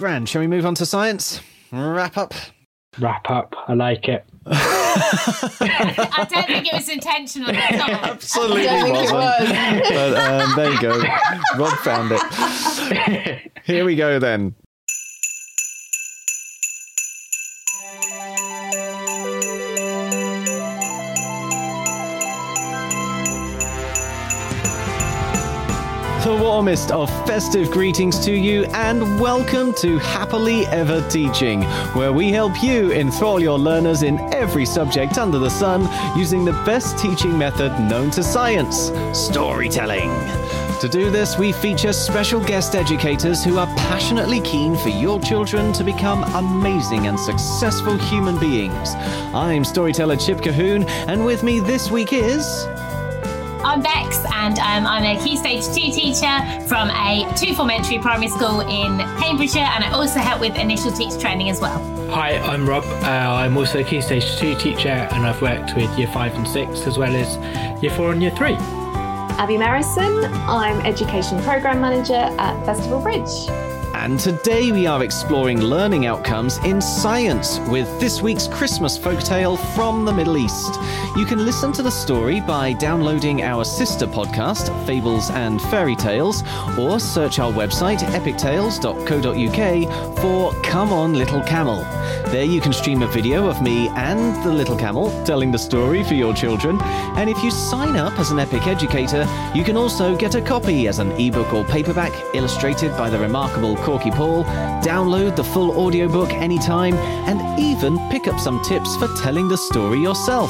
Grand. Shall we move on to science? Wrap up. Wrap up. I like it. I don't think it was intentional at all. Absolutely I don't think it wasn't. was. But um, there you go. Rob found it. Here we go then. The warmest of festive greetings to you, and welcome to Happily Ever Teaching, where we help you enthrall your learners in every subject under the sun using the best teaching method known to science storytelling. To do this, we feature special guest educators who are passionately keen for your children to become amazing and successful human beings. I'm storyteller Chip Colquhoun, and with me this week is. I'm Bex, and um, I'm a Key Stage 2 teacher from a two form entry primary school in Cambridgeshire, and I also help with initial teacher training as well. Hi, I'm Rob. Uh, I'm also a Key Stage 2 teacher and I've worked with Year 5 and 6 as well as Year 4 and Year 3. Abby Marison. I'm Education Program Manager at Festival Bridge. And today we are exploring learning outcomes in science with this week's Christmas folktale from the Middle East. You can listen to the story by downloading our sister podcast, Fables and Fairy Tales, or search our website, epictales.co.uk, for Come On Little Camel. There you can stream a video of me and the little camel telling the story for your children. And if you sign up as an Epic Educator, you can also get a copy as an ebook or paperback illustrated by the remarkable Corky Paul, download the full audiobook anytime, and even pick up some tips for telling the story yourself.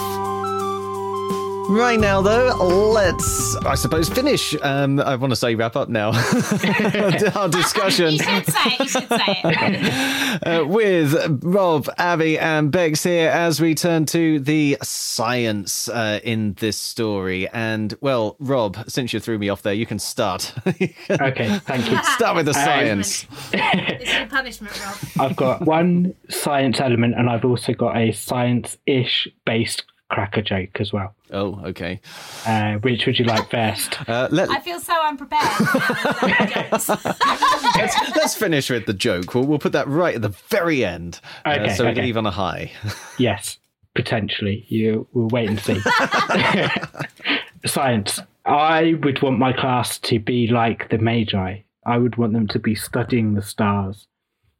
Right now, though, let's, I suppose, finish. Um, I want to say wrap up now. Our discussion You should say it, you should say it. uh, with Rob, Abby, and Bex here as we turn to the science uh, in this story. And, well, Rob, since you threw me off there, you can start. Okay, thank you. start with the science. It's your punishment, Rob. I've got one science element and I've also got a science ish based cracker joke as well. Oh, okay. Uh, which would you like first? Uh, let, I feel so unprepared. let's, let's finish with the joke. We'll, we'll put that right at the very end. uh, Okay, so we can leave on a high. Yes, potentially. You will wait and see. Science. I would want my class to be like the Magi. I would want them to be studying the stars,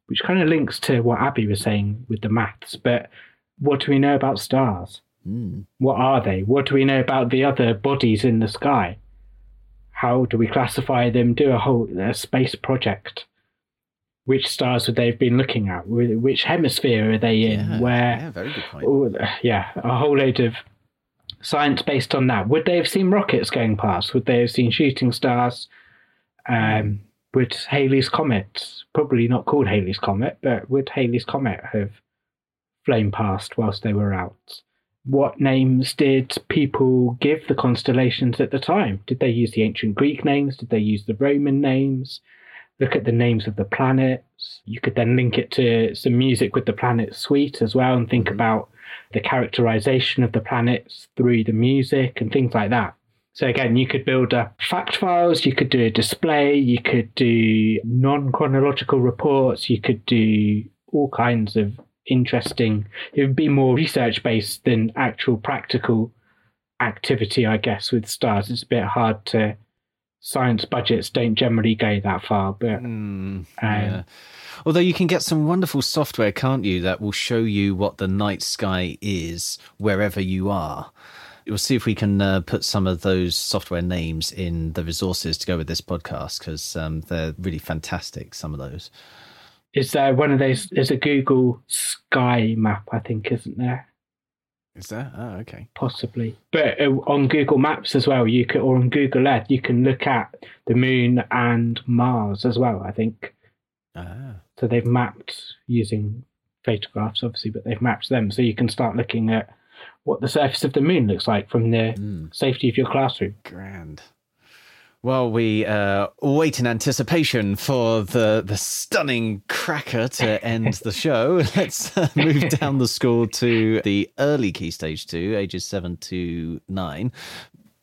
which kind of links to what Abby was saying with the maths. But what do we know about stars? Hmm. What are they? What do we know about the other bodies in the sky? How do we classify them? Do a whole a space project. Which stars would they have been looking at? Which hemisphere are they in? Yeah, Where? yeah, very good point. Yeah, a whole load of science based on that. Would they have seen rockets going past? Would they have seen shooting stars? Um, would Halley's Comet, probably not called Halley's Comet, but would Halley's Comet have flown past whilst they were out? What names did people give the constellations at the time? Did they use the ancient Greek names? Did they use the Roman names? Look at the names of the planets. You could then link it to some music with the planet suite as well and think mm-hmm. about the characterization of the planets through the music and things like that. So again, you could build up fact files, you could do a display, you could do non-chronological reports, you could do all kinds of interesting. It would be more research-based than actual practical activity, I guess, with stars. It's a bit hard to. Science budgets don't generally go that far, but Mm, yeah. Um, Although you can get some wonderful software, can't you, that will show you what the night sky is wherever you are. We'll see if we can uh, put some of those software names in the resources to go with this podcast because um, they're really fantastic. Some of those. Is there one of those? There's a Google Sky map, I think, isn't there? Is there? Oh, okay. Possibly. But uh, on Google Maps as well, you could, or on Google Earth, you can look at the moon and Mars as well, I think. Ah. So they've mapped using photographs, obviously, but they've mapped them. So you can start looking at what the surface of the moon looks like from the Mm. safety of your classroom. Grand. Well, we uh, wait in anticipation for the the stunning cracker to end the show. Let's uh, move down the school to the early key stage two, ages seven to nine.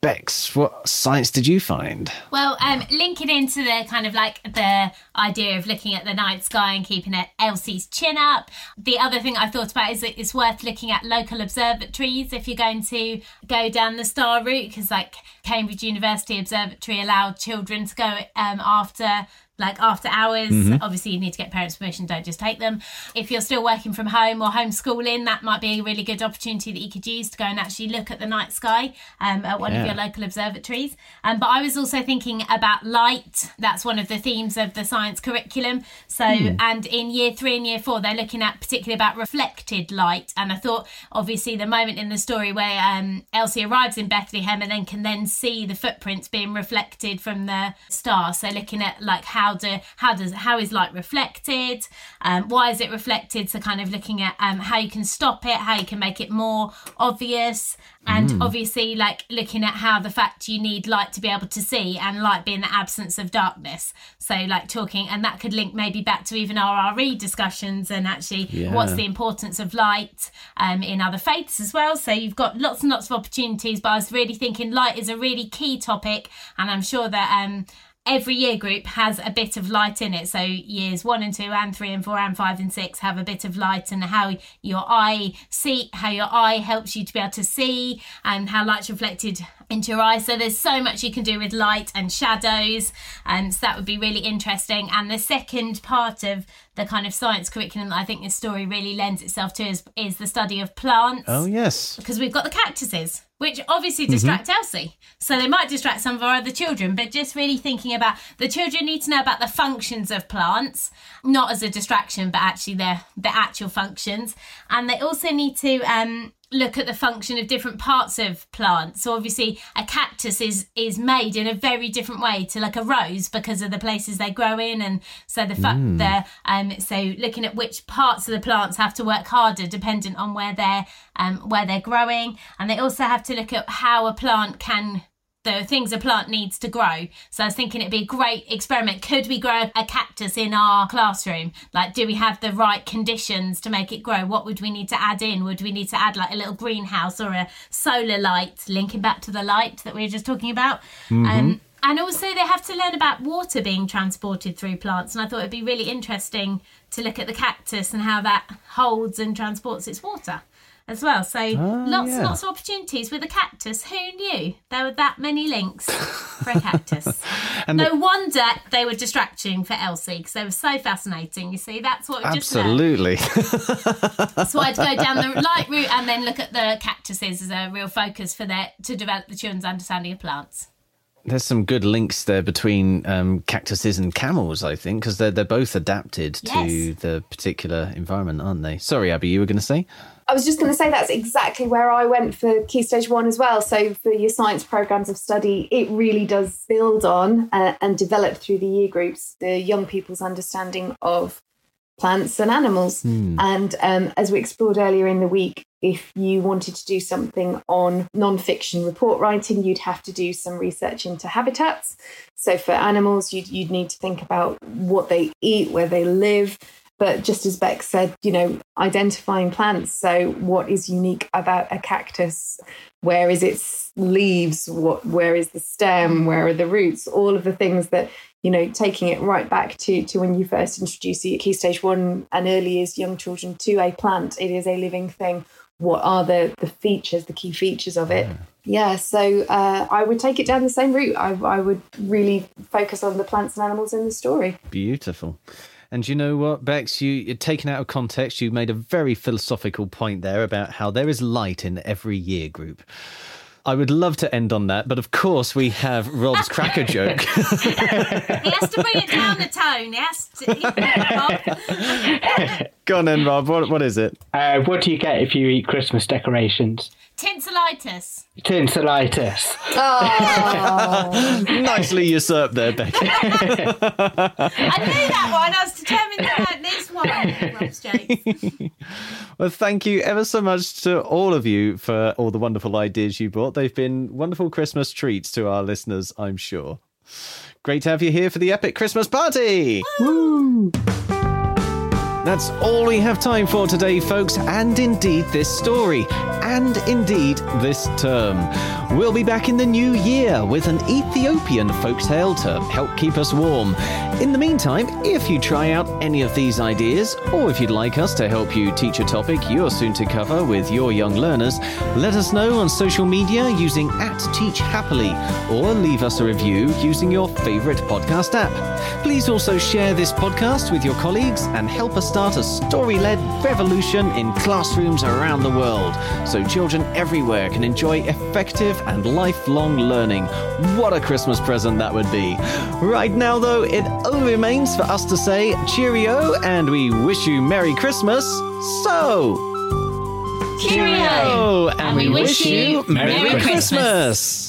Bex, what science did you find? Well, um, linking into the kind of like the idea of looking at the night sky and keeping it Elsie's chin up. The other thing I thought about is that it's worth looking at local observatories if you're going to go down the star route, because like Cambridge University Observatory allowed children to go um, after like after hours. Mm-hmm. Obviously, you need to get parents' permission, don't just take them. If you're still working from home or homeschooling, that might be a really good opportunity that you could use to go and actually look at the night sky um, at one of your local observatories. Um, but I was also thinking about light. That's one of the themes of the science curriculum. So, and in year three and year four, they're looking at particularly about reflected light. And I thought, obviously, the moment in the story where um, Elsie arrives in Bethlehem and then can then see the footprints being reflected from the star. So, looking at like how do how does how is light reflected? Um, why is it reflected? So, kind of looking at um, how you can stop it, how you can make it more obvious and obviously like looking at how the fact you need light to be able to see and light being the absence of darkness so like talking and that could link maybe back to even our RE discussions and actually Yeah. what's the importance of light um, in other faiths as well so you've got lots and lots of opportunities but I was really thinking light is a really key topic and I'm sure that um every year group has a bit of light in it. So years one and two and three and four and five and six have a bit of light and how your eye see how your eye helps you to be able to see and how light's reflected into your eyes. So there's so much you can do with light and shadows. And so that would be really interesting. And the second part of the kind of science curriculum that I think this story really lends itself to is, is the study of plants Oh, yes. because we've got the cactuses, which obviously distract Elsie. So they might distract some of our other children, but just really thinking about the children need to know about the functions of plants, not as a distraction, but actually their the actual functions. And they also need to um look at the function of different parts of plants. So obviously a cactus is is made in a very different way to like a rose because of the places they grow in and so the fact the um so looking at which parts of the plants have to work harder dependent on where they're um where they're growing and they also have to look at how a plant can the things a plant needs to grow. So I was thinking it'd be a great experiment. Could we grow a cactus in our classroom? Like, do we have the right conditions to make it grow? What would we need to add in? Would we need to add like a little greenhouse or a solar light, linking back to the light that we were just talking about? Um, and also, they have to learn about water being transported through plants. And I thought it'd be really interesting to look at the cactus and how that holds and transports its water as well. So lots yeah. and lots of opportunities with a cactus. Who knew there were that many links for a cactus? No wonder they were distracting for Elsie because they were so fascinating. You see, that's what we just learned. Absolutely. So I'd go down the light route and then look at the cactuses as a real focus for their to develop the children's understanding of plants. There's some good links there between um, cactuses and camels, I think, because they're, they're both adapted to the particular environment, aren't they? Sorry, Abby, you were going to say? I was just going to say that's exactly where I went for Key Stage 1 as well. So, for your science programs of study, it really does build on uh, and develop through the year groups the young people's understanding of plants and animals. And um, as we explored earlier in the week, if you wanted to do something on non-fiction report writing, you'd have to do some research into habitats. So for animals, you'd, you'd need to think about what they eat, where they live. But just as Beck said, you know, identifying plants. So what is unique about a cactus? Where is its leaves? What where is the stem? Where are the roots? All of the things that you know, taking it right back to, to when you first introduce the key stage one and early years young children to a plant. It is a living thing. What are the, the features, the key features of it? Yeah, so uh, I would take it down the same route. I, I would really focus on the plants and animals in the story. Beautiful. And you know what, Bex? You, you're taken out of context. You made a very philosophical point there about how there is light in every year group. I would love to end on that, but of course we have Rob's cracker joke. He has to bring it down the tone. He has to. Go on then, Rob. What, what is it? Uh, what do you get if you eat Christmas decorations? Tinselitis. Tinselitis. Oh, Nicely usurped there, Becky. I knew that one. I was determined to learn this one. Rob's jokes. Well, thank you ever so much to all of you for all the wonderful ideas you brought. They've been wonderful Christmas treats to our listeners, I'm sure. Great to have you here for the epic Christmas party. That's all we have time for today, folks, and indeed this story, and indeed this term. We'll be back in the new year with an Ethiopian folktale to help keep us warm. In the meantime, if you try out any of these ideas, or if you'd like us to help you teach a topic you're soon to cover with your young learners, let us know on social media using at Teach Happily, or leave us a review using your favorite podcast app. Please also share this podcast with your colleagues and help us start a story led revolution in classrooms around the world so children everywhere can enjoy effective and lifelong learning. What a Christmas present that would be! Right now, though, it only remains for us to say cheerio and we wish you Merry Christmas. So, Cheerio! and, we, wish you Merry, Merry Christmas. Christmas.